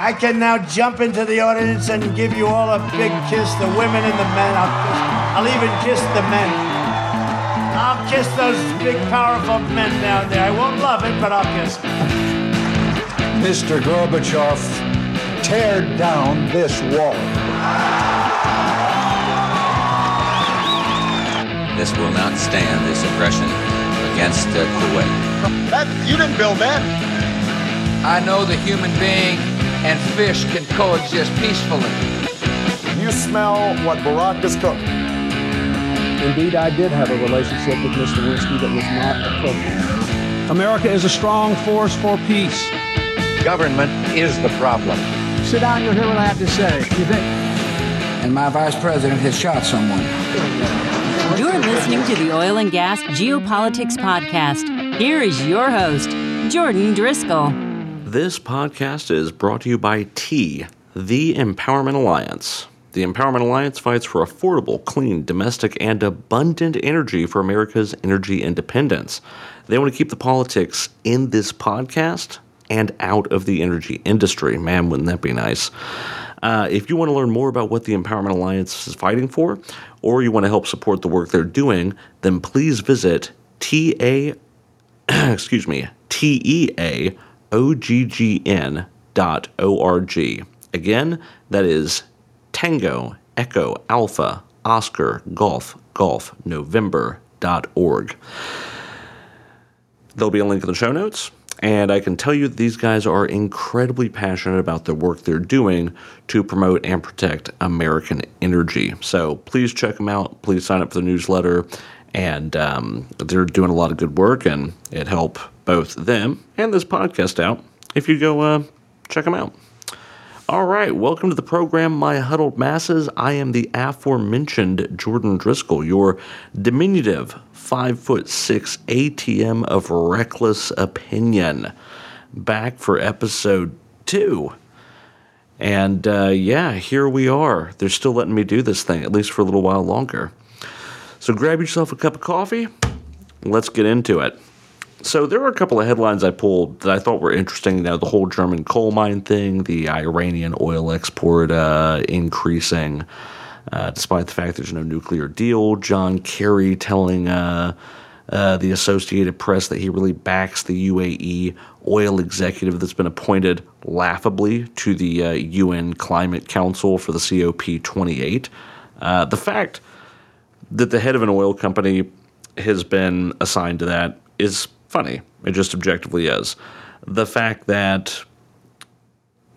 I can now jump into the audience and give you all a big kiss, the women and the men. I'll, kiss, I'll even kiss the men. I'll kiss those big, powerful men down there. I won't love it, but I'll kiss Mr. Gorbachev, tear down this wall. This will not stand, this aggression against uh, Kuwait. That, you didn't build that. I know the human being and fish can coexist peacefully. You smell what Barack is cooking. Indeed, I did have a relationship with Mr. Lewinsky that was not appropriate. America is a strong force for peace. Government is the problem. Sit down, you'll hear what I have to say. You think? And my vice president has shot someone. You're listening to the Oil and Gas Geopolitics Podcast. Here is your host, Jordan Driskell. This podcast is brought to you by T, the Empowerment Alliance. The Empowerment Alliance fights for affordable, clean, domestic, and abundant energy for America's energy independence. They want to keep the politics in this podcast and out of the energy industry. Man, wouldn't that be nice? Uh, if you want to learn more about what the Empowerment Alliance is fighting for, or you want to help support the work they're doing, then please visit TA, excuse me, T-E-A-O-G-G-N dot O-R-G. Again, that is Tango, Echo, Alpha, Oscar, Golf, Golf, November dot org. There'll be a link in the show notes. And I can tell you that these guys are incredibly passionate about the work they're doing to promote and protect American energy. So please check them out. Please sign up for the newsletter. And um, they're doing a lot of good work, and it help both them and this podcast out if you go uh, check them out. All right, welcome to the program, my huddled masses. I am the aforementioned Jordan Driskell, your diminutive five foot six ATM of reckless opinion, back for episode two. And uh, yeah, here we are. They're still letting me do this thing, at least for a little while longer. So grab yourself a cup of coffee. Let's get into it. So there were a couple of headlines I pulled that I thought were interesting. You know, the whole German coal mine thing, the Iranian oil export uh, increasing, uh, despite the fact there's no nuclear deal. John Kerry telling uh, uh the Associated Press that he really backs the UAE oil executive that's been appointed laughably to the UN uh, Climate Council for the COP28. Uh, the fact that the head of an oil company has been assigned to that is funny. It just objectively is. The fact that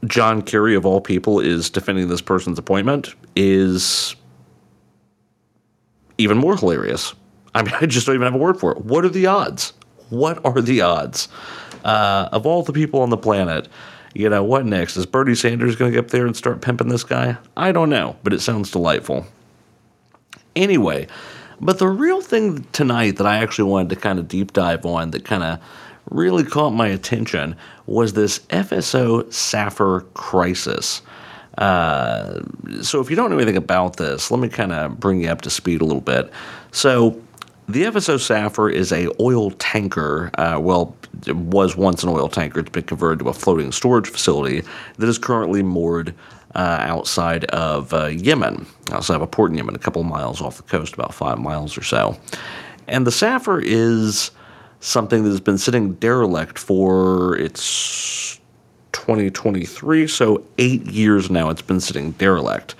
John Kerry, of all people, is defending this person's appointment is even more hilarious. I mean, I just don't even have a word for it. What are the odds? What are the odds? Uh, of all the people on the planet, you know, what next? Is Bernie Sanders going to get up there and start pimping this guy? I don't know, but it sounds delightful. Anyway, but the real thing tonight that I actually wanted to kind of deep dive on that kind of really caught my attention was this FSO Safer crisis. Uh, so, if you don't know anything about this, let me kind of bring you up to speed a little bit. So, the FSO Safer is a oil tanker. Uh, well, it was once an oil tanker. It's been converted to a floating storage facility that is currently moored uh, outside of uh, Yemen, outside of a port in Yemen, a couple miles off the coast, about five miles or so. And the Safer is something that has been sitting derelict for its 2023, so eight years now it's been sitting derelict.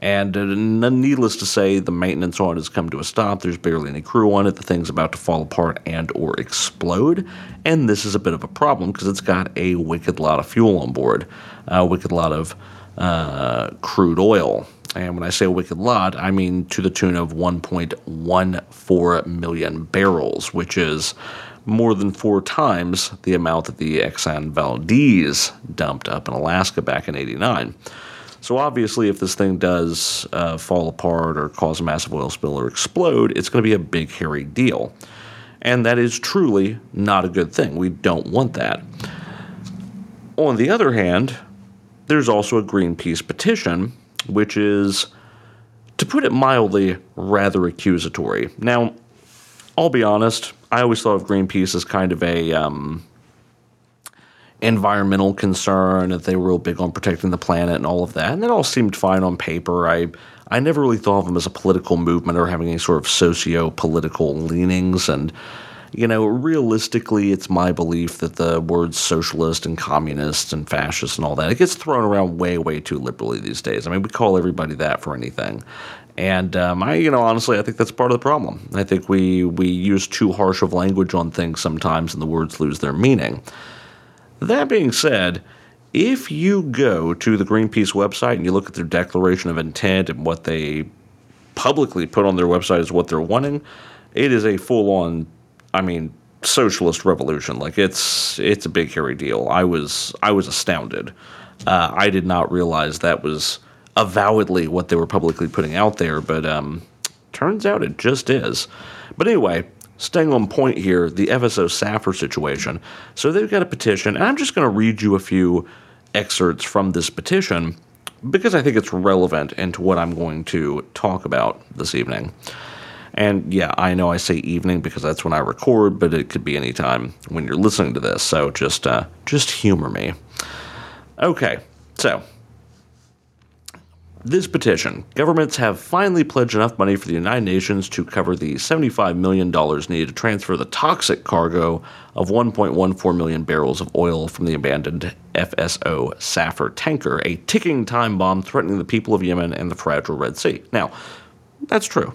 And uh, needless to say, the maintenance on it has come to a stop. There's barely any crew on it. The thing's about to fall apart and or explode. And this is a bit of a problem because it's got a wicked lot of fuel on board, a wicked lot of uh, crude oil. And when I say a wicked lot, I mean to the tune of 1.14 million barrels, which is more than four times the amount that the Exxon Valdez dumped up in Alaska back in 89. So obviously, if this thing does uh, fall apart or cause a massive oil spill or explode, it's going to be a big, hairy deal. And that is truly not a good thing. We don't want that. On the other hand, there's also a Greenpeace petition, which is, to put it mildly, rather accusatory. Now, I'll be honest, I always thought of Greenpeace as kind of a, um, environmental concern, that they were real big on protecting the planet and all of that. And that all seemed fine on paper. I I never really thought of them as a political movement or having any sort of socio political leanings. And, you know, realistically, it's my belief that the words socialist and communist and fascist and all that, it gets thrown around way, way too liberally these days. I mean, we call everybody that for anything. And um, I, you know, honestly, I think that's part of the problem. I think we we use too harsh of language on things sometimes, and the words lose their meaning. That being said, if you go to the Greenpeace website and you look at their declaration of intent and what they publicly put on their website is what they're wanting, it is a full on, I mean, socialist revolution. Like it's it's a big hairy deal. I was I was astounded. Uh, I did not realize that was avowedly what they were publicly putting out there, but um, turns out it just is. But anyway, staying on point here, the FSO Safer situation. So they've got a petition, and I'm just going to read you a few excerpts from this petition because I think it's relevant into what I'm going to talk about this evening. And yeah, I know I say evening because that's when I record, but it could be any time when you're listening to this. So just uh, just humor me. Okay, so this petition governments have finally pledged enough money for the United Nations to cover the $75 million needed to transfer the toxic cargo of 1.14 million barrels of oil from the abandoned FSO Safer tanker, a ticking time bomb threatening the people of Yemen and the fragile Red Sea. Now, that's true.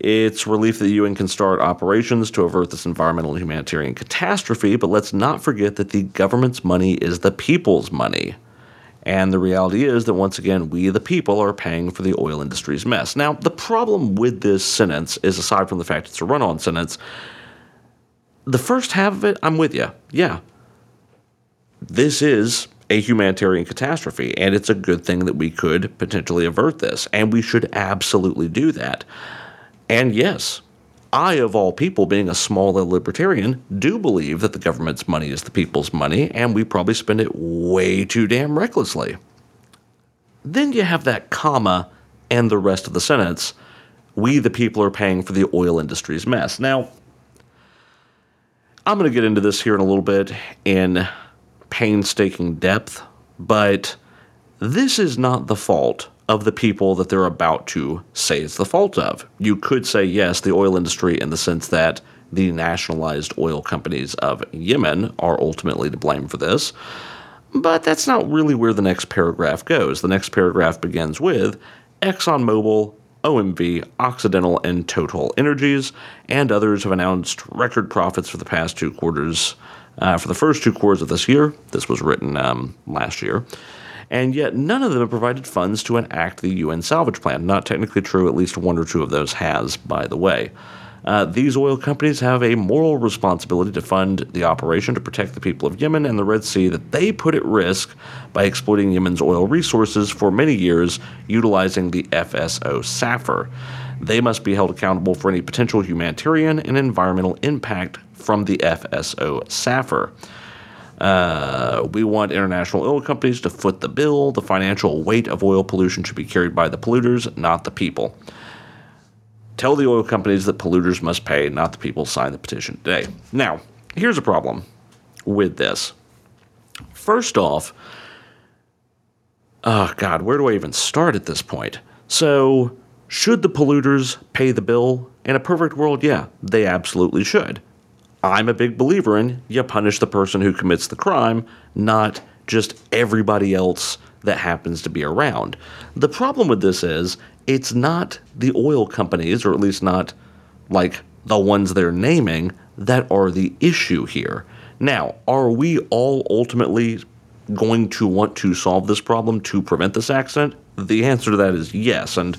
It's relief that the UN can start operations to avert this environmental and humanitarian catastrophe, but let's not forget that the government's money is the people's money. And the reality is that once again, we the people are paying for the oil industry's mess. Now, the problem with this sentence is aside from the fact it's a run on sentence, the first half of it, I'm with you. Yeah. This is a humanitarian catastrophe, and it's a good thing that we could potentially avert this, and we should absolutely do that. And yes, I, of all people, being a small libertarian, do believe that the government's money is the people's money, and we probably spend it way too damn recklessly. Then you have that comma and the rest of the sentence we, the people, are paying for the oil industry's mess. Now, I'm going to get into this here in a little bit in painstaking depth, but this is not the fault of the people that they're about to say it's the fault of. You could say, yes, the oil industry in the sense that the nationalized oil companies of Yemen are ultimately to blame for this. But that's not really where the next paragraph goes. The next paragraph begins with ExxonMobil, OMV, Occidental, and Total Energies, and others have announced record profits for the past two quarters. Uh, for the first two quarters of this year, this was written um, last year, and yet none of them have provided funds to enact the UN salvage plan. Not technically true, at least one or two of those has, by the way. Uh, these oil companies have a moral responsibility to fund the operation to protect the people of Yemen and the Red Sea that they put at risk by exploiting Yemen's oil resources for many years utilizing the FSO Safer. They must be held accountable for any potential humanitarian and environmental impact from the FSO Safer. Uh, we want international oil companies to foot the bill. The financial weight of oil pollution should be carried by the polluters, not the people. Tell the oil companies that polluters must pay, not the people. Sign the petition today. Now, here's a problem with this. First off, oh God, where do I even start at this point? So, should the polluters pay the bill? In a perfect world, yeah, they absolutely should. I'm a big believer in you punish the person who commits the crime, not just everybody else that happens to be around. The problem with this is it's not the oil companies, or at least not like the ones they're naming, that are the issue here. Now, are we all ultimately going to want to solve this problem to prevent this accident? The answer to that is yes. And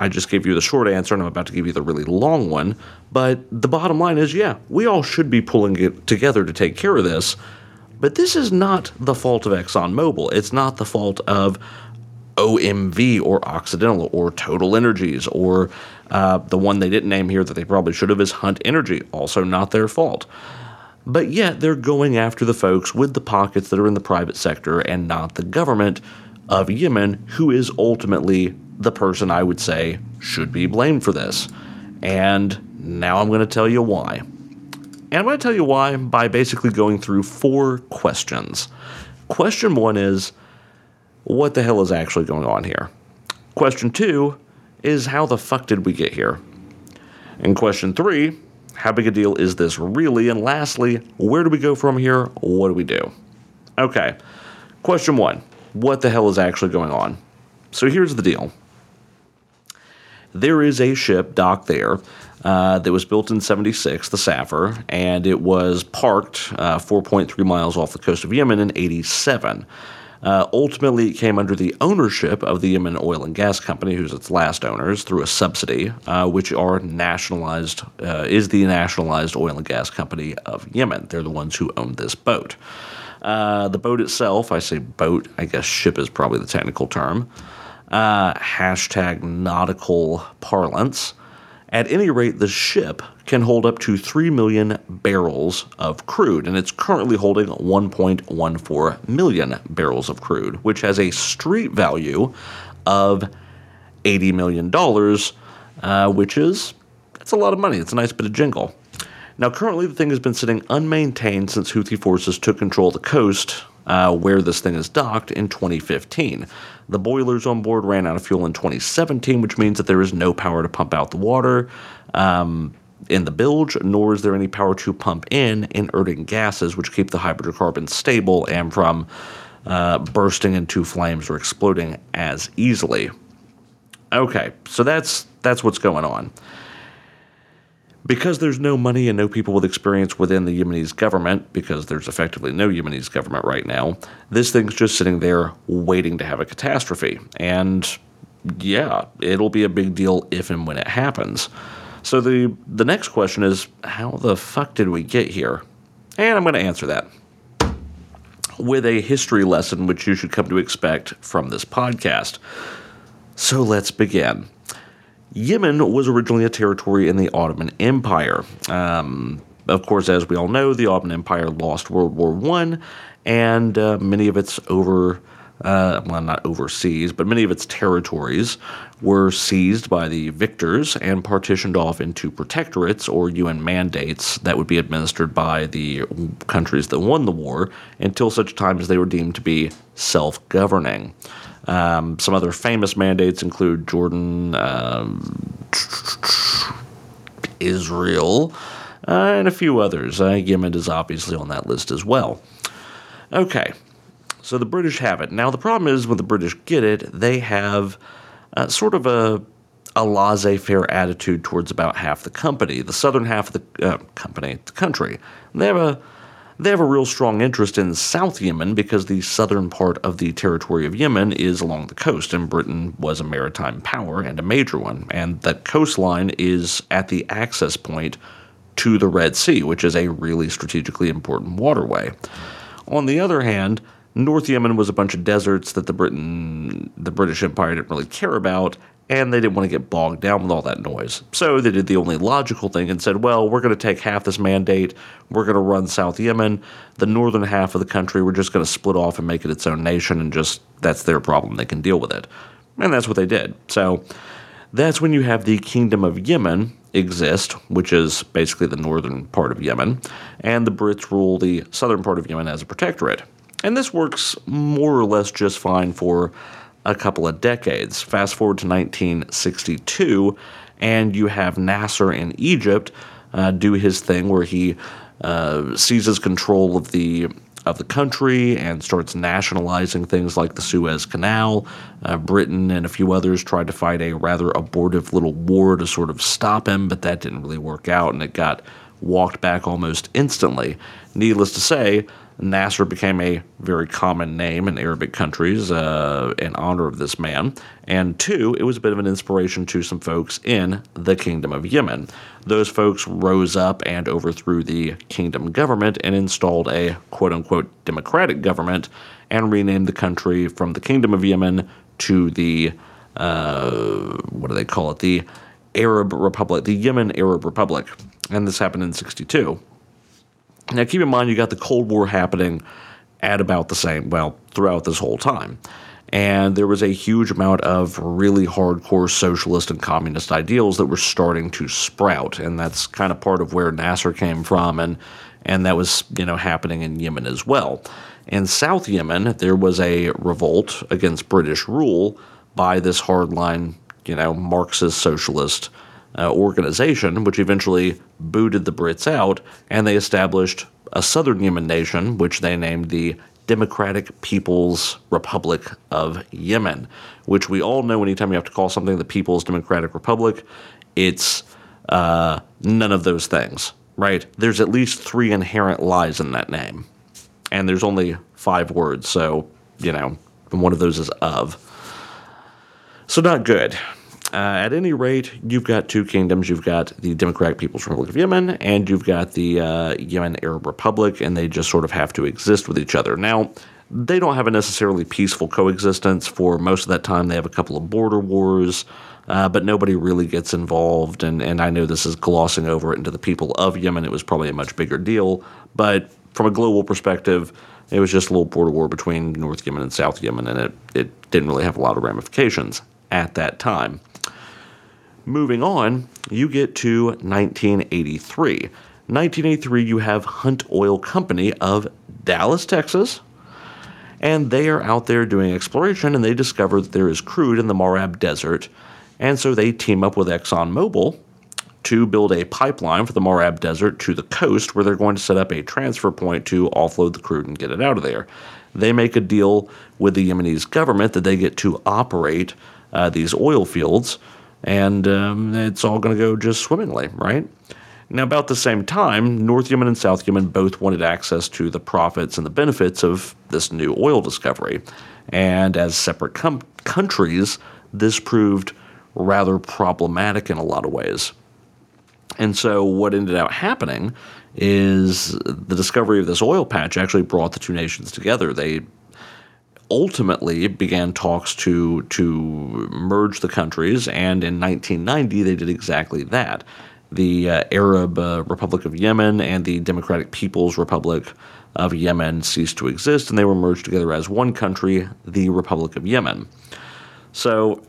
I just gave you the short answer, and I'm about to give you the really long one. But the bottom line is yeah, we all should be pulling it together to take care of this. But this is not the fault of ExxonMobil. It's not the fault of OMV or Occidental or Total Energies or uh, the one they didn't name here that they probably should have is Hunt Energy. Also, not their fault. But yet, they're going after the folks with the pockets that are in the private sector and not the government of Yemen, who is ultimately the person I would say should be blamed for this. And now I'm going to tell you why. And I'm going to tell you why by basically going through four questions. Question one is what the hell is actually going on here? Question two is how the fuck did we get here? And question three, how big a deal is this really? And lastly, where do we go from here? What do we do? Okay, question one what the hell is actually going on? So here's the deal there is a ship docked there uh, that was built in 76, the Safer, and it was parked uh, 4.3 miles off the coast of Yemen in 87. Uh, ultimately, it came under the ownership of the Yemen Oil and Gas Company, who's its last owners, through a subsidy, uh, which are nationalized, uh, is the nationalized oil and gas company of Yemen. They're the ones who own this boat. Uh, the boat itself, I say boat, I guess ship is probably the technical term. Uh, hashtag nautical parlance. At any rate, the ship can hold up to 3 million barrels of crude, and it's currently holding 1.14 million barrels of crude, which has a street value of $80 million, uh, which is, that's a lot of money. It's a nice bit of jingle. Now, currently, the thing has been sitting unmaintained since Houthi forces took control of the coast uh, where this thing is docked in 2015. The boilers on board ran out of fuel in 2017, which means that there is no power to pump out the water um, in the bilge, nor is there any power to pump in inerting gases, which keep the hydrocarbons stable and from uh, bursting into flames or exploding as easily. Okay, so that's that's what's going on. Because there's no money and no people with experience within the Yemenis government, because there's effectively no Yemenis government right now, this thing's just sitting there waiting to have a catastrophe. And yeah, it'll be a big deal if and when it happens. So the the next question is how the fuck did we get here? And I'm going to answer that with a history lesson which you should come to expect from this podcast. So let's begin. Yemen was originally a territory in the Ottoman Empire. Um, of course, as we all know, the Ottoman Empire lost World War One, and uh, many of its over, uh, well, not overseas, but many of its territories were seized by the victors and partitioned off into protectorates or UN mandates that would be administered by the countries that won the war until such time as they were deemed to be self-governing. Um, some other famous mandates include Jordan, um, Israel, uh, and a few others. Uh, Yemen is obviously on that list as well. Okay, so the British have it. Now, the problem is when the British get it, they have uh, sort of a a laissez-faire attitude towards about half the company, the southern half of the uh, company, the country. They have a they have a real strong interest in South Yemen because the southern part of the territory of Yemen is along the coast, and Britain was a maritime power and a major one. And that coastline is at the access point to the Red Sea, which is a really strategically important waterway. On the other hand, North Yemen was a bunch of deserts that the Britain, the British Empire didn't really care about, and they didn't want to get bogged down with all that noise. So they did the only logical thing and said, well, we're going to take half this mandate, we're going to run South Yemen, the northern half of the country, we're just going to split off and make it its own nation, and just that's their problem. They can deal with it. And that's what they did. So that's when you have the Kingdom of Yemen exist, which is basically the northern part of Yemen, and the Brits rule the southern part of Yemen as a protectorate. And this works more or less just fine for a couple of decades. Fast forward to 1962, and you have Nasser in Egypt uh, do his thing where he uh, seizes control of the of the country and starts nationalizing things like the Suez Canal. Uh, Britain and a few others tried to fight a rather abortive little war to sort of stop him, but that didn't really work out, and it got walked back almost instantly. Needless to say, Nasser became a very common name in Arabic countries uh, in honor of this man. And two, it was a bit of an inspiration to some folks in the Kingdom of Yemen. Those folks rose up and overthrew the kingdom government and installed a quote unquote democratic government and renamed the country from the Kingdom of Yemen to the, uh, what do they call it? The Arab Republic, the Yemen Arab Republic. And this happened in 62. Now, keep in mind, you got the Cold War happening at about the same, well, throughout this whole time. And there was a huge amount of really hardcore socialist and communist ideals that were starting to sprout. And that's kind of part of where Nasser came from. And, and that was, you know, happening in Yemen as well. In South Yemen, there was a revolt against British rule by this hardline, you know, Marxist socialist uh, organization, which eventually booted the Brits out, and they established a southern Yemen nation, which they named the Democratic People's Republic of Yemen, which we all know anytime you have to call something the People's Democratic Republic, it's uh, none of those things, right? There's at least three inherent lies in that name, and there's only five words, so, you know, one of those is of. So, not good. Uh, at any rate, you've got two kingdoms. You've got the Democratic People's Republic of Yemen, and you've got the uh, Yemen Arab Republic, and they just sort of have to exist with each other. Now, they don't have a necessarily peaceful coexistence. For most of that time, they have a couple of border wars, uh, but nobody really gets involved. And, and I know this is glossing over it into the people of Yemen. It was probably a much bigger deal, but from a global perspective, it was just a little border war between North Yemen and South Yemen, and it, it didn't really have a lot of ramifications at that time. Moving on, you get to 1983. 1983, you have Hunt Oil Company of Dallas, Texas, and they are out there doing exploration and they discover that there is crude in the Marib Desert. And so they team up with ExxonMobil to build a pipeline for the Marib Desert to the coast where they're going to set up a transfer point to offload the crude and get it out of there. They make a deal with the Yemenis government that they get to operate uh, these oil fields and um, it's all going to go just swimmingly, right? Now, about the same time, North Yemen and South Yemen both wanted access to the profits and the benefits of this new oil discovery. And as separate com- countries, this proved rather problematic in a lot of ways. And so, what ended up happening is the discovery of this oil patch actually brought the two nations together. They ultimately began talks to to merge the countries, and in 1990 they did exactly that. The uh, Arab uh, Republic of Yemen and the Democratic People's Republic of Yemen ceased to exist, and they were merged together as one country, the Republic of Yemen. So,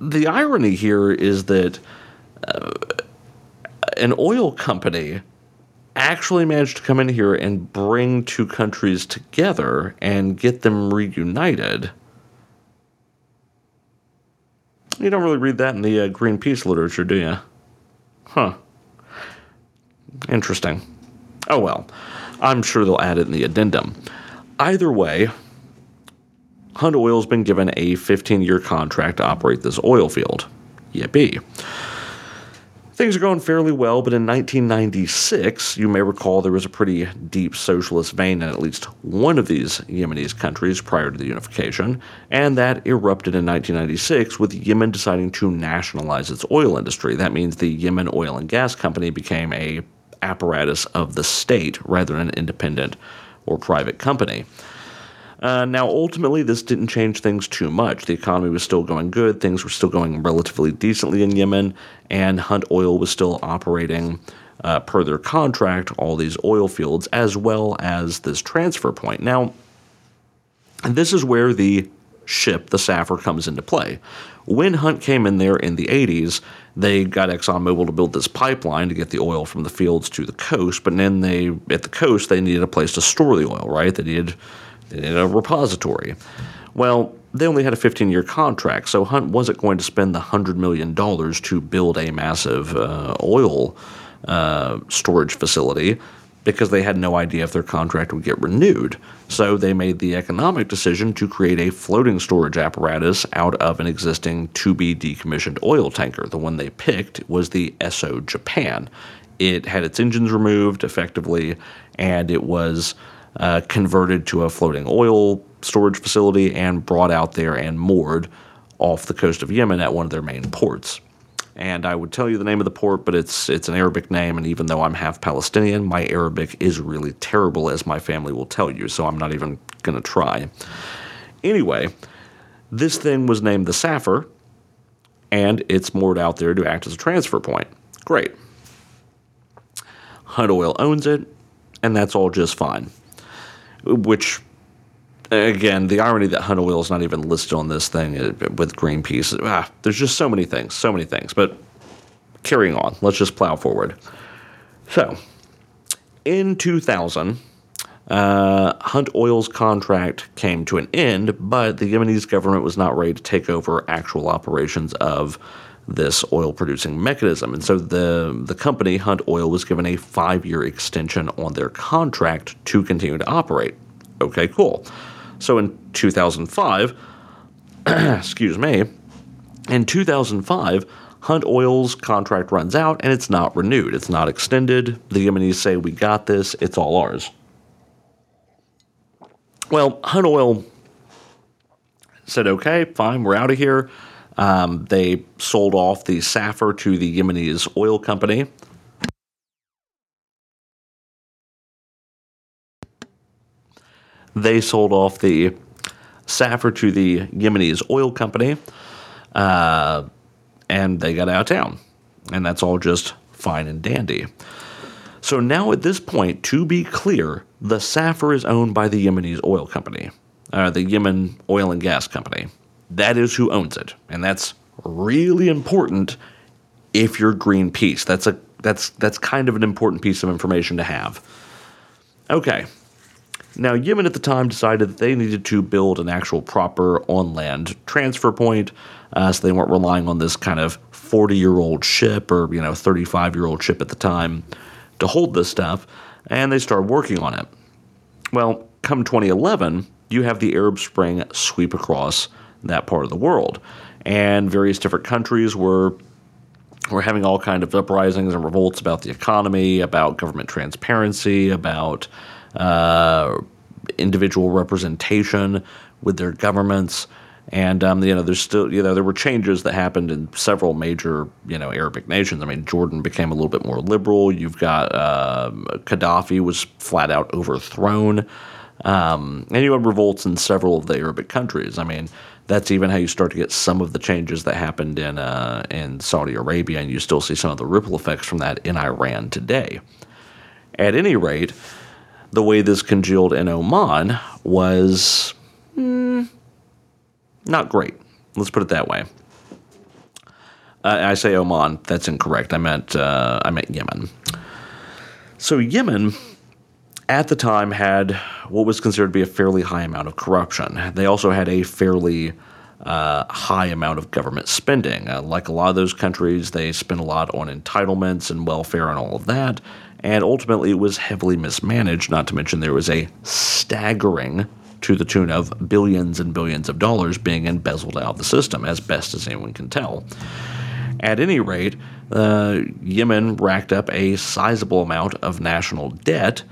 the irony here is that uh, an oil company actually managed to come in here and bring two countries together and get them reunited. You don't really read that in the uh, Greenpeace literature, do you? Huh. Interesting. Oh well, I'm sure they'll add it in the addendum. Either way, Hunt Oil's been given a 15 year contract to operate this oil field. Yippee. Things are going fairly well, but in 1996, you may recall there was a pretty deep socialist vein in at least one of these Yemeni countries prior to the unification, and that erupted in 1996 with Yemen deciding to nationalize its oil industry. That means the Yemen Oil and Gas Company became a apparatus of the state rather than an independent or private company. Uh, now, ultimately, this didn't change things too much. The economy was still going good, things were still going relatively decently in Yemen, and Hunt Oil was still operating uh, per their contract all these oil fields as well as this transfer point. Now, this is where the ship, the Safer, comes into play. When Hunt came in there in the 80s, they got ExxonMobil to build this pipeline to get the oil from the fields to the coast, but then they, at the coast, they needed a place to store the oil, right? They needed in a repository. Well, they only had a 15 year contract, so Hunt wasn't going to spend the $100 million to build a massive uh, oil uh, storage facility because they had no idea if their contract would get renewed. So they made the economic decision to create a floating storage apparatus out of an existing to be decommissioned oil tanker. The one they picked was the Esso Japan. It had its engines removed effectively, and it was uh, converted to a floating oil storage facility and brought out there and moored off the coast of Yemen at one of their main ports. And I would tell you the name of the port, but it's it's an Arabic name, and even though I'm half Palestinian, my Arabic is really terrible, as my family will tell you. So I'm not even going to try. Anyway, this thing was named the Safer, and it's moored out there to act as a transfer point. Great. Hunt Oil owns it, and that's all just fine which again, the irony that Hunt Oil is not even listed on this thing uh, with Greenpeace. Ah, there's just so many things, so many things. But carrying on, let's just plow forward. So, in 2000, uh, Hunt Oil's contract came to an end, but the Yemenis government was not ready to take over actual operations of this oil producing mechanism. And so the, the company, Hunt Oil, was given a five year extension on their contract to continue to operate. Okay, cool. So in 2005, excuse me, in 2005, Hunt Oil's contract runs out and it's not renewed. It's not extended. The Yemenis say, We got this, it's all ours. Well, Hunt Oil said, Okay, fine, we're out of here. Um, they sold off the Safer to the Yemenis oil company. They sold off the Safer to the Yemenis oil company, uh, and they got out of town. And that's all just fine and dandy. So now at this point, to be clear, the Safer is owned by the Yemenis oil company, uh, the Yemen oil and gas company. That is who owns it, and that's really important if you're Greenpeace. That's a that's that's kind of an important piece of information to have. Okay. Now, Yemen at the time decided that they needed to build an actual proper on land transfer point, uh, so they weren't relying on this kind of 40 year old ship or, you know, 35 year old ship at the time to hold this stuff, and they started working on it. Well, come 2011, you have the Arab Spring sweep across that part of the world, and various different countries were were having all kind of uprisings and revolts about the economy, about government transparency, about uh, individual representation with their governments. And um, you know, there's still you know there were changes that happened in several major you know Arabic nations. I mean, Jordan became a little bit more liberal. You've got uh, Gaddafi was flat out overthrown, um, and you had revolts in several of the Arabic countries. I mean, that's even how you start to get some of the changes that happened in uh, in Saudi Arabia, and you still see some of the ripple effects from that in Iran today. At any rate, the way this congealed in Oman was mm, not great. Let's put it that way. Uh, I say Oman. That's incorrect. I meant uh, I meant Yemen. So Yemen, at the time, had what was considered to be a fairly high amount of corruption. They also had a fairly uh, high amount of government spending. Uh, like a lot of those countries, they spent a lot on entitlements and welfare and all of that. And ultimately, it was heavily mismanaged. Not to mention, there was a staggering to the tune of billions and billions of dollars being embezzled out of the system, as best as anyone can tell. At any rate, uh, Yemen racked up a sizable amount of national debt,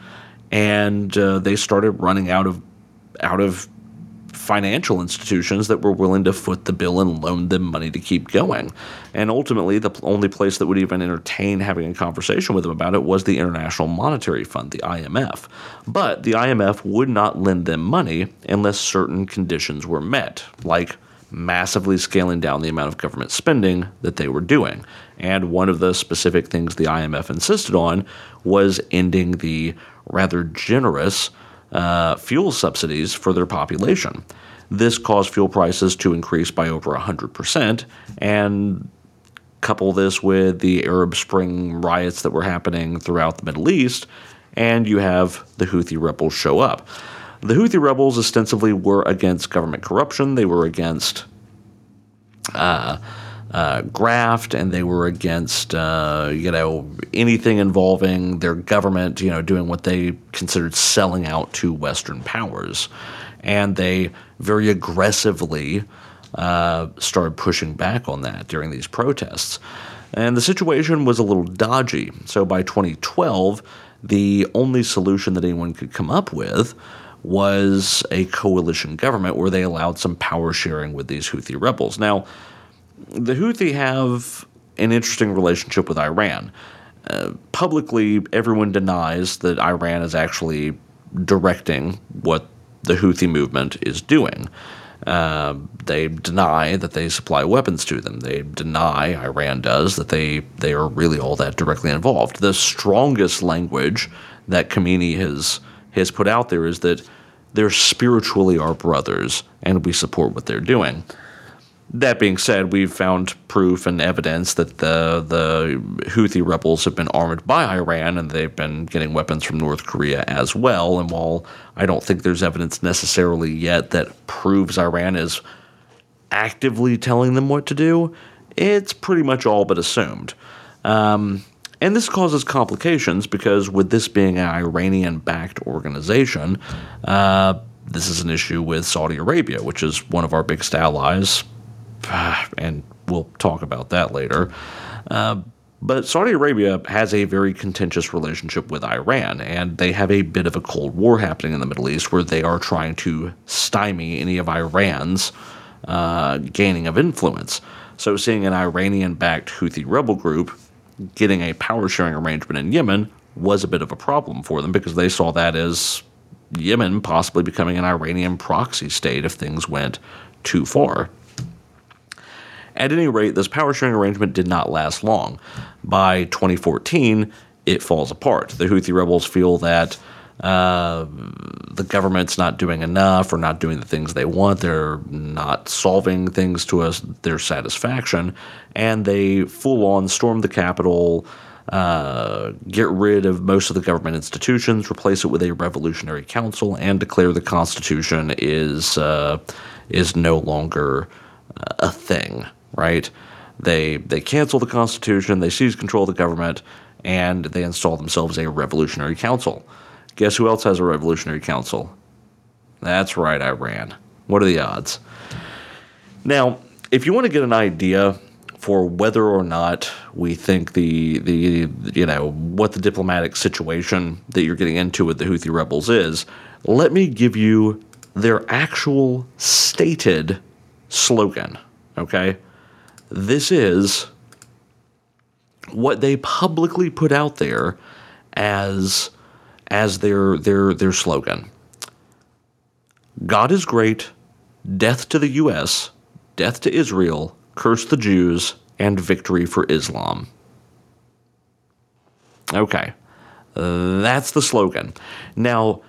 and uh, they started running out of out of financial institutions that were willing to foot the bill and loan them money to keep going. And ultimately, the only place that would even entertain having a conversation with them about it was the International Monetary Fund, the IMF. But the IMF would not lend them money unless certain conditions were met, like massively scaling down the amount of government spending that they were doing. And one of the specific things the IMF insisted on was ending the rather generous uh, fuel subsidies for their population. This caused fuel prices to increase by over 100%, and couple this with the Arab Spring riots that were happening throughout the Middle East, and you have the Houthi rebels show up. The Houthi rebels ostensibly were against government corruption, they were against uh, uh, graft, and they were against uh, you know anything involving their government, you know, doing what they considered selling out to Western powers, and they very aggressively uh, started pushing back on that during these protests. And the situation was a little dodgy. So by 2012, the only solution that anyone could come up with was a coalition government where they allowed some power sharing with these Houthi rebels. Now, the Houthi have an interesting relationship with Iran. Uh, publicly, everyone denies that Iran is actually directing what the Houthi movement is doing. Uh, they deny that they supply weapons to them. They deny, Iran does, that they, they are really all that directly involved. The strongest language that Khamenei has, has put out there is that they're spiritually our brothers, and we support what they're doing. That being said, we've found proof and evidence that the the Houthi rebels have been armed by Iran and they've been getting weapons from North Korea as well. And while I don't think there's evidence necessarily yet that proves Iran is actively telling them what to do, it's pretty much all but assumed. Um, and this causes complications because, with this being an Iranian backed organization, uh, this is an issue with Saudi Arabia, which is one of our biggest allies. And we'll talk about that later. Uh, but Saudi Arabia has a very contentious relationship with Iran, and they have a bit of a Cold War happening in the Middle East where they are trying to stymie any of Iran's uh, gaining of influence. So, seeing an Iranian backed Houthi rebel group getting a power sharing arrangement in Yemen was a bit of a problem for them because they saw that as Yemen possibly becoming an Iranian proxy state if things went too far. At any rate, this power sharing arrangement did not last long. By 2014, it falls apart. The Houthi rebels feel that uh, the government's not doing enough or not doing the things they want. They're not solving things to their satisfaction. And they full on storm the capital, uh, get rid of most of the government institutions, replace it with a revolutionary council, and declare the Constitution is, uh, is no longer a thing, right? They, they cancel the Constitution, they seize control of the government, and they install themselves a revolutionary council. Guess who else has a revolutionary council? That's right, Iran. What are the odds? Now, if you want to get an idea for whether or not we think the the you know what the diplomatic situation that you're getting into with the Houthi rebels is, let me give you their actual stated slogan. Okay, this is what they publicly put out there as as their their their slogan. God is great, death to the US, death to Israel, curse the Jews, and victory for Islam. Okay. that's the slogan. Now,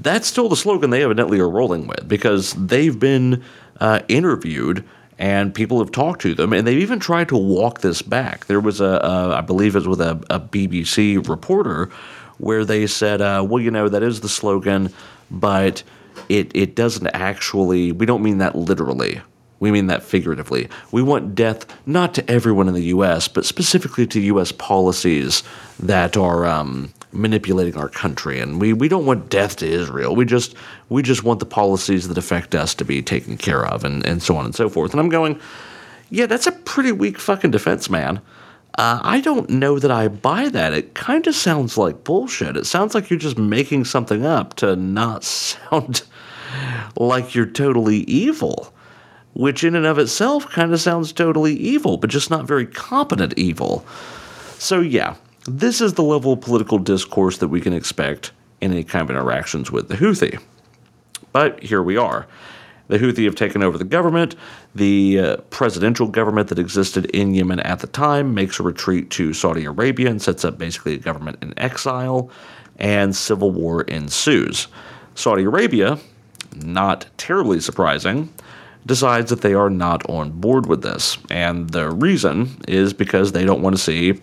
that's still the slogan they evidently are rolling with because they've been uh, interviewed and people have talked to them, and they've even tried to walk this back. There was a, a I believe it was with a, a BBC reporter where they said, uh, well, you know, that is the slogan, but it, it doesn't actually, we don't mean that literally. We mean that figuratively. We want death not to everyone in the U.S., but specifically to U.S. policies that are um, manipulating our country. And we, we don't want death to Israel. We just we just want the policies that affect us to be taken care of, and, and so on and so forth. And I'm going, yeah, that's a pretty weak fucking defense, man. Uh, I don't know that I buy that. It kind of sounds like bullshit. It sounds like you're just making something up to not sound like you're totally evil, which in and of itself kind of sounds totally evil, but just not very competent evil. So, yeah, this is the level of political discourse that we can expect in any kind of interactions with the Houthi. But here we are. The Houthi have taken over the government. The uh, presidential government that existed in Yemen at the time makes a retreat to Saudi Arabia and sets up basically a government in exile, and civil war ensues. Saudi Arabia, not terribly surprising, decides that they are not on board with this. And the reason is because they don't want to see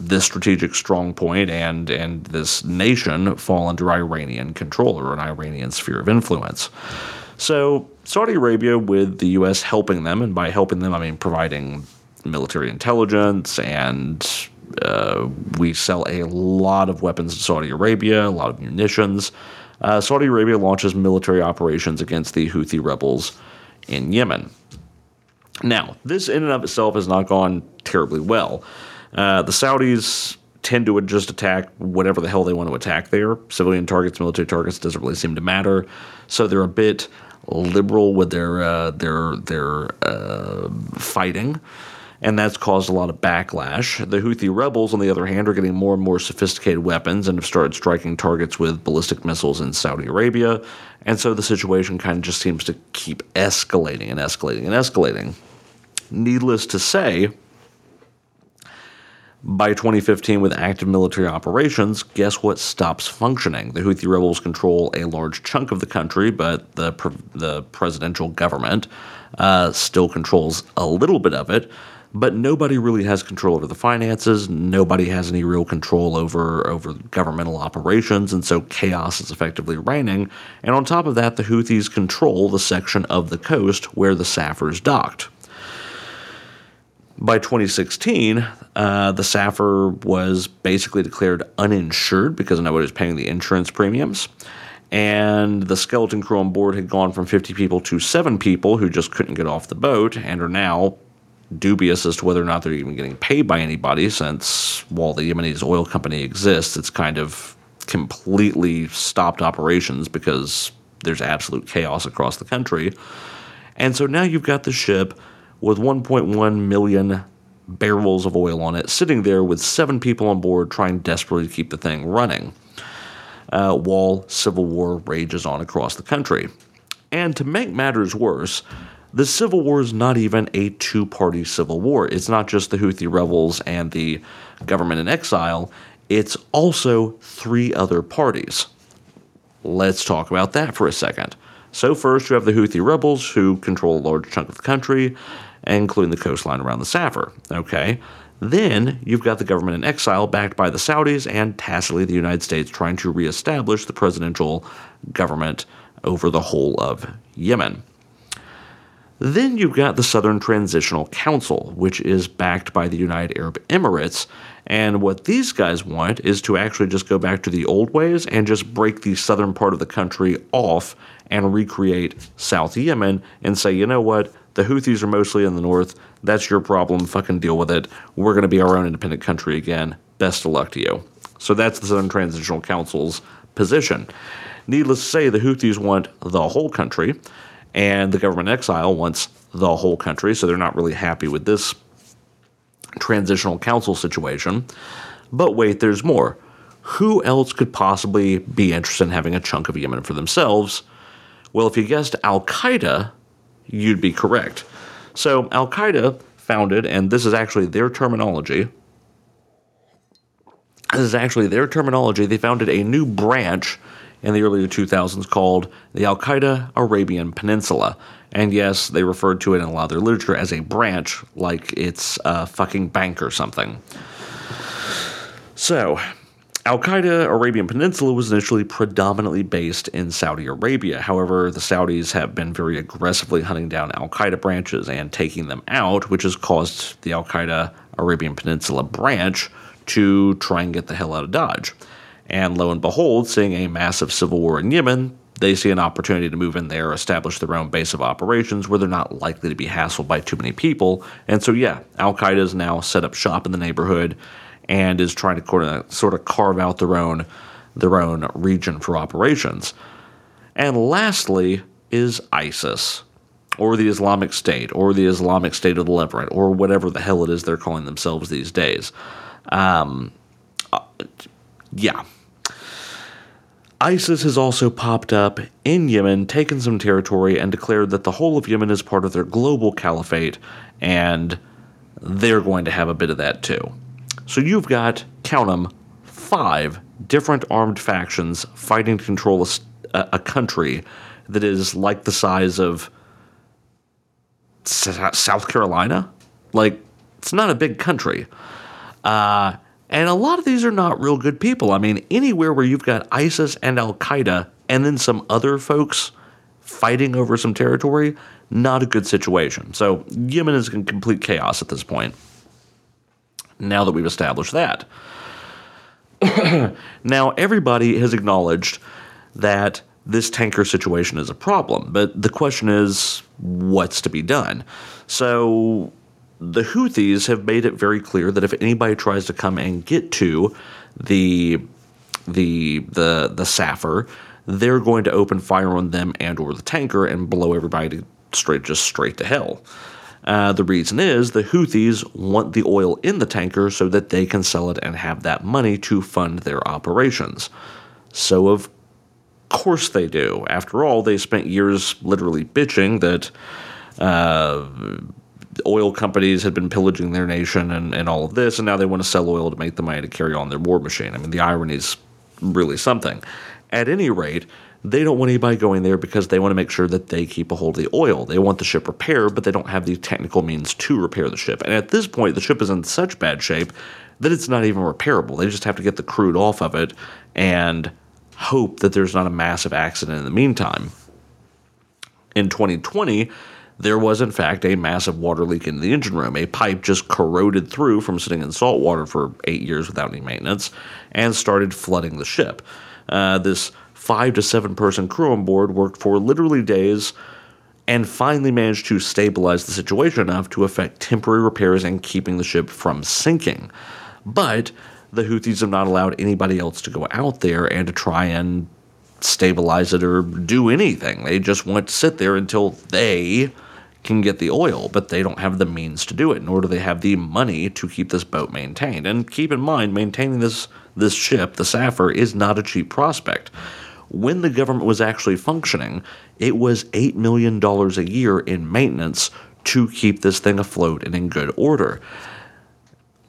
this strategic strong point and and this nation fall under Iranian control or an Iranian sphere of influence. So Saudi Arabia, with the U.S. helping them, and by helping them I mean providing military intelligence, and uh, we sell a lot of weapons to Saudi Arabia, a lot of munitions. Uh, Saudi Arabia launches military operations against the Houthi rebels in Yemen. Now, this in and of itself has not gone terribly well. Uh, the Saudis tend to just attack whatever the hell they want to attack there. Civilian targets, military targets doesn't really seem to matter. So they're a bit liberal with their uh, their their uh, fighting, and that's caused a lot of backlash. The Houthi rebels, on the other hand, are getting more and more sophisticated weapons and have started striking targets with ballistic missiles in Saudi Arabia, and so the situation kind of just seems to keep escalating and escalating and escalating. Needless to say, By 2015, with active military operations, guess what stops functioning? The Houthi rebels control a large chunk of the country, but the pre- the presidential government uh, still controls a little bit of it. But nobody really has control over the finances. Nobody has any real control over over governmental operations, and so chaos is effectively reigning. And on top of that, the Houthis control the section of the coast where the Safer's docked. By 2016, uh, the Safer was basically declared uninsured because nobody was paying the insurance premiums. And the skeleton crew on board had gone from 50 people to seven people who just couldn't get off the boat and are now dubious as to whether or not they're even getting paid by anybody since while the Yemenis oil company exists, it's kind of completely stopped operations because there's absolute chaos across the country. And so now you've got the ship with 1.1 million barrels of oil on it, sitting there with seven people on board trying desperately to keep the thing running, uh, while civil war rages on across the country. And to make matters worse, the civil war is not even a two party civil war. It's not just the Houthi rebels and the government in exile, it's also three other parties. Let's talk about that for a second. So, first, you have the Houthi rebels who control a large chunk of the country, including the coastline around the Safer. Okay. Then you've got the government in exile backed by the Saudis and tacitly the United States trying to reestablish the presidential government over the whole of Yemen. Then you've got the Southern Transitional Council, which is backed by the United Arab Emirates. And what these guys want is to actually just go back to the old ways and just break the southern part of the country off and recreate South Yemen and say, you know what? The Houthis are mostly in the north. That's your problem. Fucking deal with it. We're going to be our own independent country again. Best of luck to you. So that's the Southern Transitional Council's position. Needless to say, the Houthis want the whole country and the government exile wants the whole country, so they're not really happy with this transitional council situation. But wait, there's more. Who else could possibly be interested in having a chunk of Yemen for themselves? Well, if you guessed Al Qaeda, you'd be correct. So, Al Qaeda founded, and this is actually their terminology. This is actually their terminology. They founded a new branch in the early 2000s called the Al Qaeda Arabian Peninsula. And yes, they referred to it in a lot of their literature as a branch, like it's a fucking bank or something. So, Al Qaeda Arabian Peninsula was initially predominantly based in Saudi Arabia. However, the Saudis have been very aggressively hunting down Al Qaeda branches and taking them out, which has caused the Al Qaeda Arabian Peninsula branch to try and get the hell out of Dodge. And lo and behold, seeing a massive civil war in Yemen, they see an opportunity to move in there, establish their own base of operations where they're not likely to be hassled by too many people. And so, yeah, Al Qaeda is now set up shop in the neighborhood and is trying to sort of carve out their own their own region for operations. And lastly is ISIS, or the Islamic State, or the Islamic State of the Levant, or whatever the hell it is they're calling themselves these days. Um, uh, yeah. ISIS has also popped up in Yemen, taken some territory, and declared that the whole of Yemen is part of their global caliphate, and they're going to have a bit of that too. So you've got, count them, five different armed factions fighting to control a, a country that is like the size of South Carolina. Like, it's not a big country. Uh, and a lot of these are not real good people. I mean, anywhere where you've got ISIS and Al Qaeda and then some other folks fighting over some territory, not a good situation. So Yemen is in complete chaos at this point. Now that we've established that. now, everybody has acknowledged that this tanker situation is a problem, but the question is what's to be done? So the Houthis have made it very clear that if anybody tries to come and get to the the the the Safer, they're going to open fire on them and or the tanker and blow everybody straight just straight to hell. Uh, the reason is the Houthis want the oil in the tanker so that they can sell it and have that money to fund their operations. So of course they do. After all, they spent years literally bitching that. Uh, oil companies had been pillaging their nation and, and all of this, and now they want to sell oil to make the money to carry on their war machine. I mean, the irony is really something. At any rate, they don't want anybody going there because they want to make sure that they keep a hold of the oil. They want the ship repaired, but they don't have the technical means to repair the ship. And at this point, the ship is in such bad shape that it's not even repairable. They just have to get the crude off of it and hope that there's not a massive accident in the meantime. In 2020, there was in fact a massive water leak in the engine room. A pipe just corroded through from sitting in salt water for eight years without any maintenance and started flooding the ship. Uh, this five to seven person crew on board worked for literally days and finally managed to stabilize the situation enough to effect temporary repairs and keeping the ship from sinking. But the Houthis have not allowed anybody else to go out there and to try and stabilize it or do anything. They just want to sit there until they can get the oil, but they don't have the means to do it, nor do they have the money to keep this boat maintained. And keep in mind, maintaining this this ship, the Safer, is not a cheap prospect. When the government was actually functioning, it was $8 million a year in maintenance to keep this thing afloat and in good order.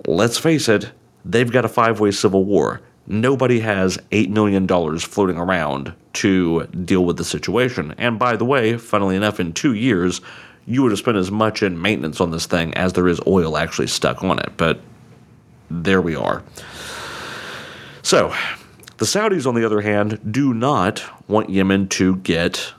Let's face it, they've got a five way civil war. Nobody has $8 million floating around to deal with the situation. And by the way, funnily enough, in two years, you would have spent as much in maintenance on this thing as there is oil actually stuck on it. But there we are. So, the Saudis, on the other hand, do not want Yemen to get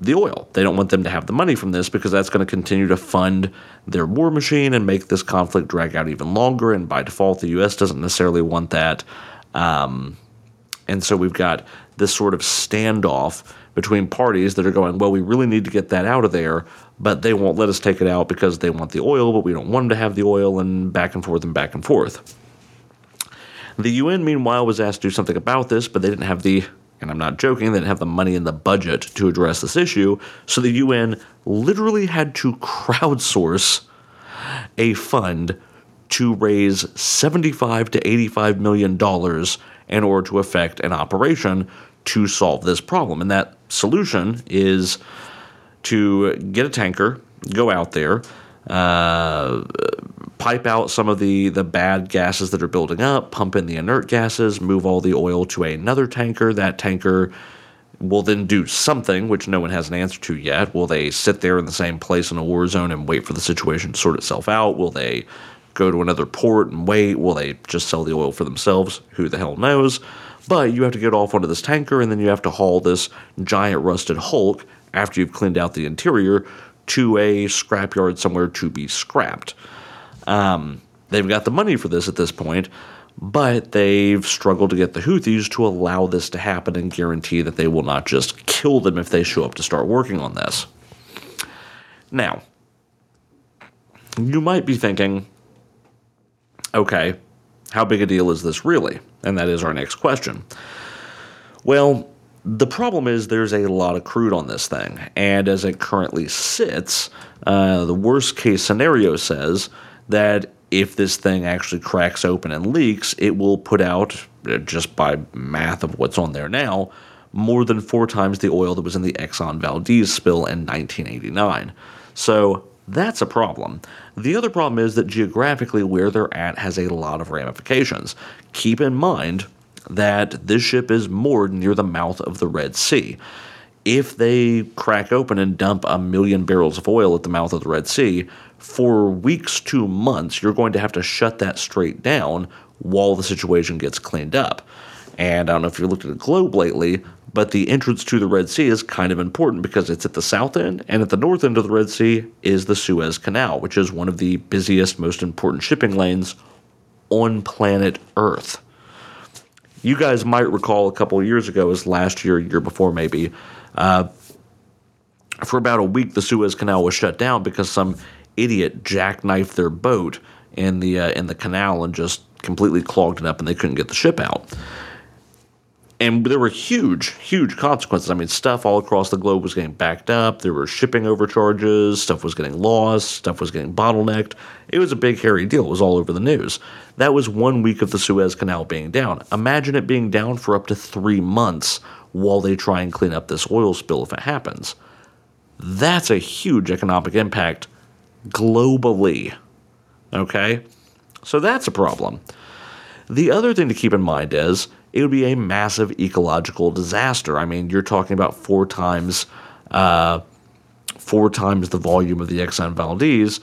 the oil. They don't want them to have the money from this because that's going to continue to fund their war machine and make this conflict drag out even longer. And by default, the U.S. doesn't necessarily want that. Um, and so we've got this sort of standoff between parties that are going, well, we really need to get that out of there, but they won't let us take it out because they want the oil, but we don't want them to have the oil, and back and forth and back and forth. The UN, meanwhile, was asked to do something about this, but they didn't have the, and I'm not joking, they didn't have the money in the budget to address this issue, so the UN literally had to crowdsource a fund to raise 75 to 85 million dollars in order to effect an operation to solve this problem. And that solution is to get a tanker, go out there, uh, pipe out some of the, the bad gases that are building up, pump in the inert gases, move all the oil to another tanker. That tanker will then do something which no one has an answer to yet. Will they sit there in the same place in a war zone and wait for the situation to sort itself out? Will they go to another port and wait? Will they just sell the oil for themselves? Who the hell knows? But you have to get off onto this tanker and then you have to haul this giant rusted hulk after you've cleaned out the interior to a scrapyard somewhere to be scrapped. Um, they've got the money for this at this point, but they've struggled to get the Houthis to allow this to happen and guarantee that they will not just kill them if they show up to start working on this. Now, you might be thinking, okay, how big a deal is this really? And that is our next question. Well, the problem is there's a lot of crude on this thing, and as it currently sits, uh, the worst case scenario says that if this thing actually cracks open and leaks, it will put out, uh, just by math of what's on there now, more than four times the oil that was in the Exxon Valdez spill in 1989. So that's a problem. The other problem is that geographically, where they're at has a lot of ramifications. Keep in mind that this ship is moored near the mouth of the Red Sea. If they crack open and dump a million barrels of oil at the mouth of the Red Sea, for weeks to months, you're going to have to shut that straight down while the situation gets cleaned up. And I don't know if you looked at the globe lately, but the entrance to the Red Sea is kind of important because it's at the south end, and at the north end of the Red Sea is the Suez Canal, which is one of the busiest, most important shipping lanes on planet Earth. You guys might recall a couple years ago, as last year, year before maybe, uh, for about a week the Suez Canal was shut down because some idiot jackknifed their boat in the uh, in the canal and just completely clogged it up, and they couldn't get the ship out. And there were huge, huge consequences. I mean, stuff all across the globe was getting backed up. There were shipping overcharges. Stuff was getting lost. Stuff was getting bottlenecked. It was a big, hairy deal. It was all over the news. That was one week of the Suez Canal being down. Imagine it being down for up to three months while they try and clean up this oil spill if it happens. That's a huge economic impact globally. Okay? So that's a problem. The other thing to keep in mind is it would be a massive ecological disaster. I mean, you're talking about four times, uh, four times the volume of the Exxon Valdez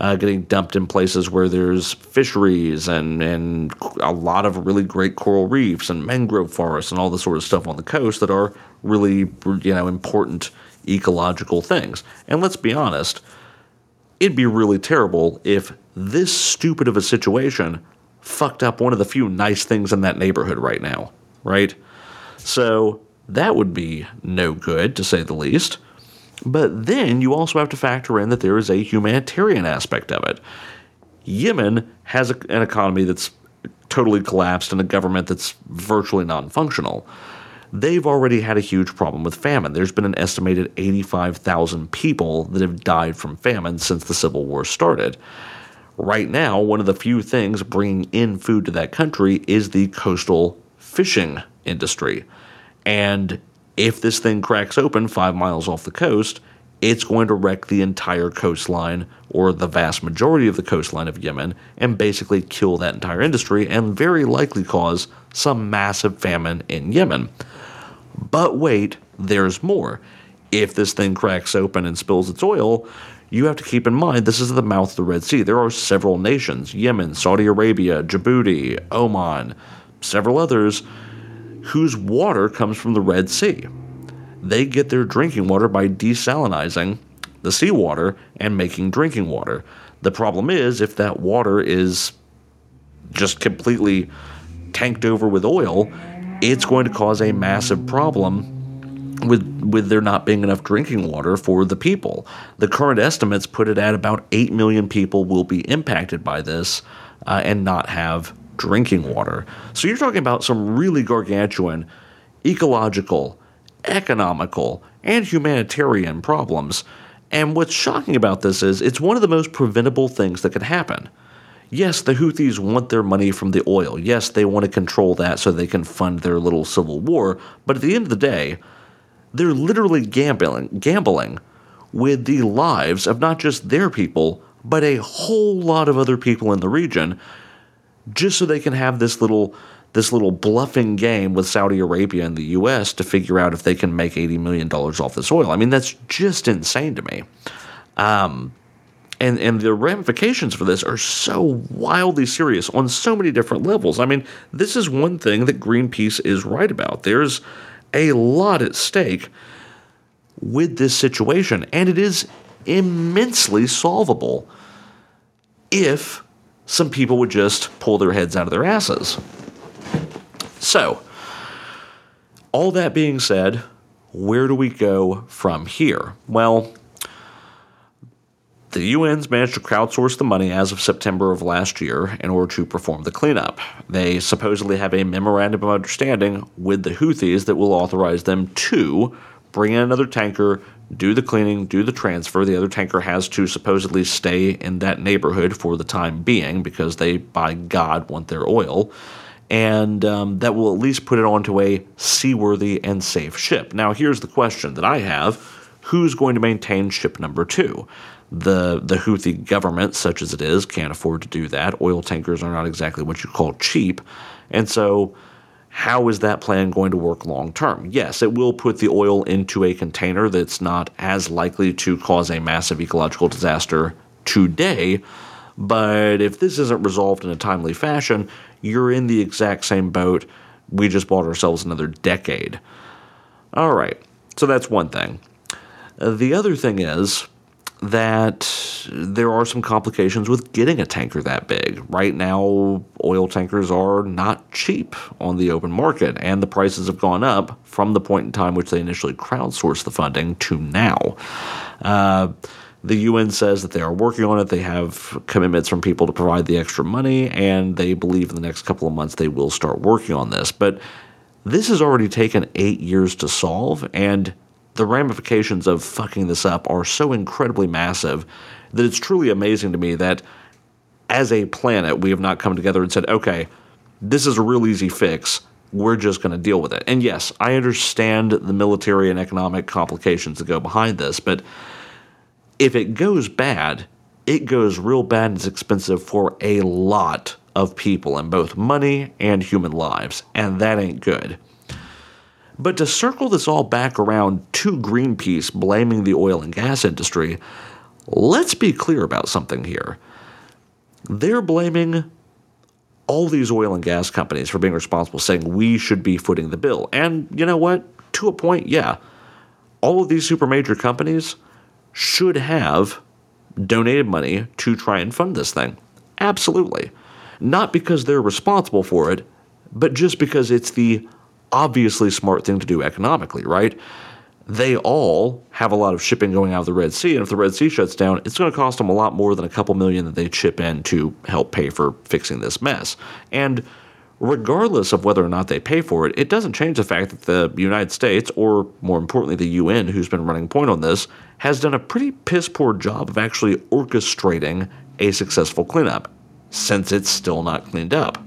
uh, getting dumped in places where there's fisheries and and a lot of really great coral reefs and mangrove forests and all this sort of stuff on the coast that are really you know important ecological things. And let's be honest, it'd be really terrible if this stupid of a situation fucked up one of the few nice things in that neighborhood right now, right? So that would be no good, to say the least. But then you also have to factor in that there is a humanitarian aspect of it. Yemen has a, an economy that's totally collapsed and a government that's virtually non functional. They've already had a huge problem with famine. There's been an estimated 85,000 people that have died from famine since the Civil War started. Right now, one of the few things bringing in food to that country is the coastal fishing industry. And if this thing cracks open five miles off the coast, it's going to wreck the entire coastline or the vast majority of the coastline of Yemen and basically kill that entire industry and very likely cause some massive famine in Yemen. But wait, there's more. If this thing cracks open and spills its oil, you have to keep in mind this is the mouth of the Red Sea. There are several nations Yemen, Saudi Arabia, Djibouti, Oman, several others whose water comes from the Red Sea. They get their drinking water by desalinizing the seawater and making drinking water. The problem is, if that water is just completely tanked over with oil, it's going to cause a massive problem with with there not being enough drinking water for the people. The current estimates put it at about 8 million people will be impacted by this uh, and not have drinking water. So you're talking about some really gargantuan ecological, economical, and humanitarian problems. And what's shocking about this is it's one of the most preventable things that could happen. Yes, the Houthis want their money from the oil. Yes, they want to control that so they can fund their little civil war. But at the end of the day, they're literally gambling, gambling with the lives of not just their people, but a whole lot of other people in the region, just so they can have this little this little bluffing game with Saudi Arabia and the U.S. to figure out if they can make eighty million dollars off this oil. I mean, that's just insane to me. Um, and and the ramifications for this are so wildly serious on so many different levels. I mean, this is one thing that Greenpeace is right about. There's a lot at stake with this situation, and it is immensely solvable if some people would just pull their heads out of their asses. So, all that being said, where do we go from here? Well, the UN's managed to crowdsource the money as of September of last year in order to perform the cleanup. They supposedly have a memorandum of understanding with the Houthis that will authorize them to bring in another tanker, do the cleaning, do the transfer. The other tanker has to supposedly stay in that neighborhood for the time being because they, by God, want their oil. And um, that will at least put it onto a seaworthy and safe ship. Now, here's the question that I have who's going to maintain ship number two? The the Houthi government, such as it is, can't afford to do that. Oil tankers are not exactly what you call cheap, and so how is that plan going to work long term? Yes, it will put the oil into a container that's not as likely to cause a massive ecological disaster today. But if this isn't resolved in a timely fashion, you're in the exact same boat. We just bought ourselves another decade. All right, so that's one thing. The other thing is that there are some complications with getting a tanker that big. Right now, oil tankers are not cheap on the open market, and the prices have gone up from the point in time which they initially crowdsourced the funding to now. Uh, the UN says that they are working on it. They have commitments from people to provide the extra money, and they believe in the next couple of months they will start working on this. But this has already taken eight years to solve, and the ramifications of fucking this up are so incredibly massive that it's truly amazing to me that as a planet we have not come together and said, okay, this is a real easy fix. We're just going to deal with it. And yes, I understand the military and economic complications that go behind this, but if it goes bad, it goes real bad and it's expensive for a lot of people in both money and human lives, and that ain't good. But to circle this all back around to Greenpeace blaming the oil and gas industry, let's be clear about something here. They're blaming all these oil and gas companies for being responsible, saying we should be footing the bill. And you know what? To a point, yeah. All of these super major companies should have donated money to try and fund this thing. Absolutely. Not because they're responsible for it, but just because it's the obviously smart thing to do economically, right? They all have a lot of shipping going out of the Red Sea, and if the Red Sea shuts down, it's going to cost them a lot more than a couple million that they chip in to help pay for fixing this mess. And regardless of whether or not they pay for it, it doesn't change the fact that the United States, or more importantly, the UN, who's been running point on this, has done a pretty piss poor job of actually orchestrating a successful cleanup, since it's still not cleaned up.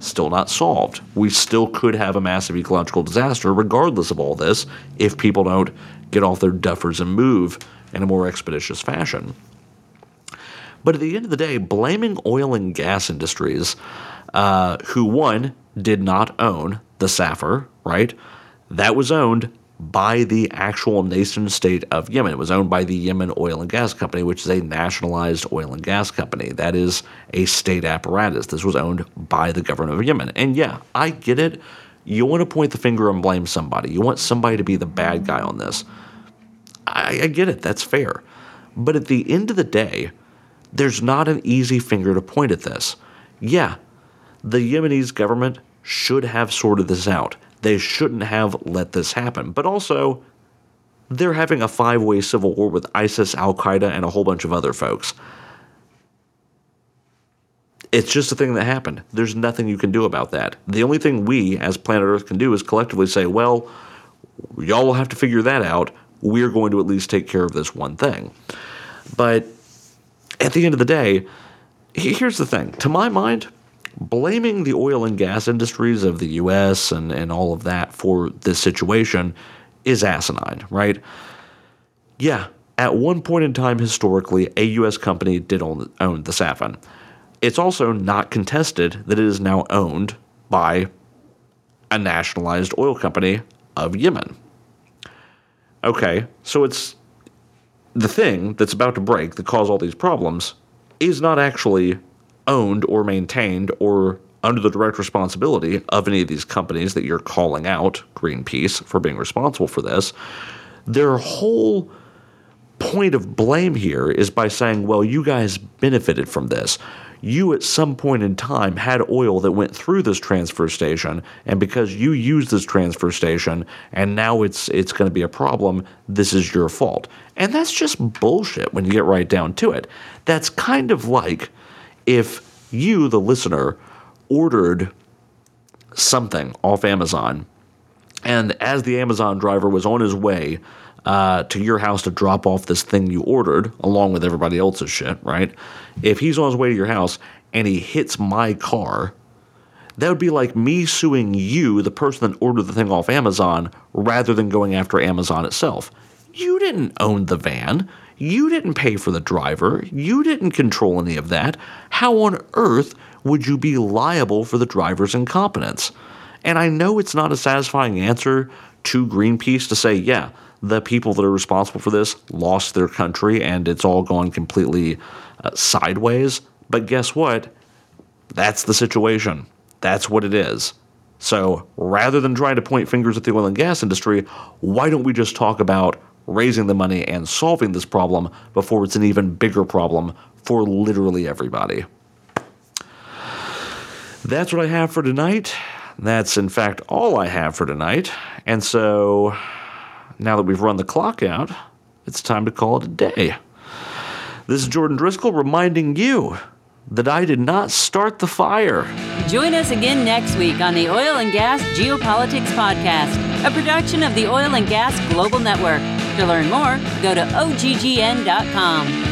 Still not solved. We still could have a massive ecological disaster regardless of all this if people don't get off their duffers and move in a more expeditious fashion. But at the end of the day, blaming oil and gas industries, uh, who one did not own the Safer, right? That was owned by the actual nation state of Yemen. It was owned by the Yemen Oil and Gas Company, which is a nationalized oil and gas company. That is a state apparatus. This was owned by the government of Yemen. And yeah, I get it. You want to point the finger and blame somebody. You want somebody to be the bad guy on this. I, I get it. That's fair. But at the end of the day, there's not an easy finger to point at this. Yeah, the Yemenis government should have sorted this out. They shouldn't have let this happen. But also, they're having a five way civil war with ISIS, Al Qaeda, and a whole bunch of other folks. It's just a thing that happened. There's nothing you can do about that. The only thing we, as planet Earth, can do is collectively say, well, y'all will have to figure that out. We're going to at least take care of this one thing. But at the end of the day, here's the thing. To my mind, blaming the oil and gas industries of the US and, and all of that for this situation is asinine, right? Yeah, at one point in time historically, a US company did own, own the Safer. It's also not contested that it is now owned by a nationalized oil company of Yemen. Okay, so it's the thing that's about to break that caused all these problems is not actually owned or maintained or under the direct responsibility of any of these companies that you're calling out, Greenpeace, for being responsible for this. Their whole point of blame here is by saying, well, you guys benefited from this. You at some point in time had oil that went through this transfer station, and because you used this transfer station and now it's it's going to be a problem, this is your fault. And that's just bullshit when you get right down to it. That's kind of like if you, the listener, ordered something off Amazon, and as the Amazon driver was on his way uh, to your house to drop off this thing you ordered, along with everybody else's shit, right? If he's on his way to your house and he hits my car, that would be like me suing you, the person that ordered the thing off Amazon, rather than going after Amazon itself. You didn't own the van. You didn't pay for the driver. You didn't control any of that. How on earth would you be liable for the driver's incompetence? And I know it's not a satisfying answer to Greenpeace to say, yeah, the people that are responsible for this lost their country and it's all gone completely uh, sideways. But guess what? That's the situation. That's what it is. So rather than trying to point fingers at the oil and gas industry, why don't we just talk about raising the money and solving this problem before it's an even bigger problem for literally everybody. That's what I have for tonight. That's, in fact, all I have for tonight. And so, now that we've run the clock out, it's time to call it a day. This is Jordan Driskell reminding you that I did not start the fire. Join us again next week on the Oil and Gas Geopolitics Podcast, a production of the Oil and Gas Global Network. To learn more, go to oggn.com.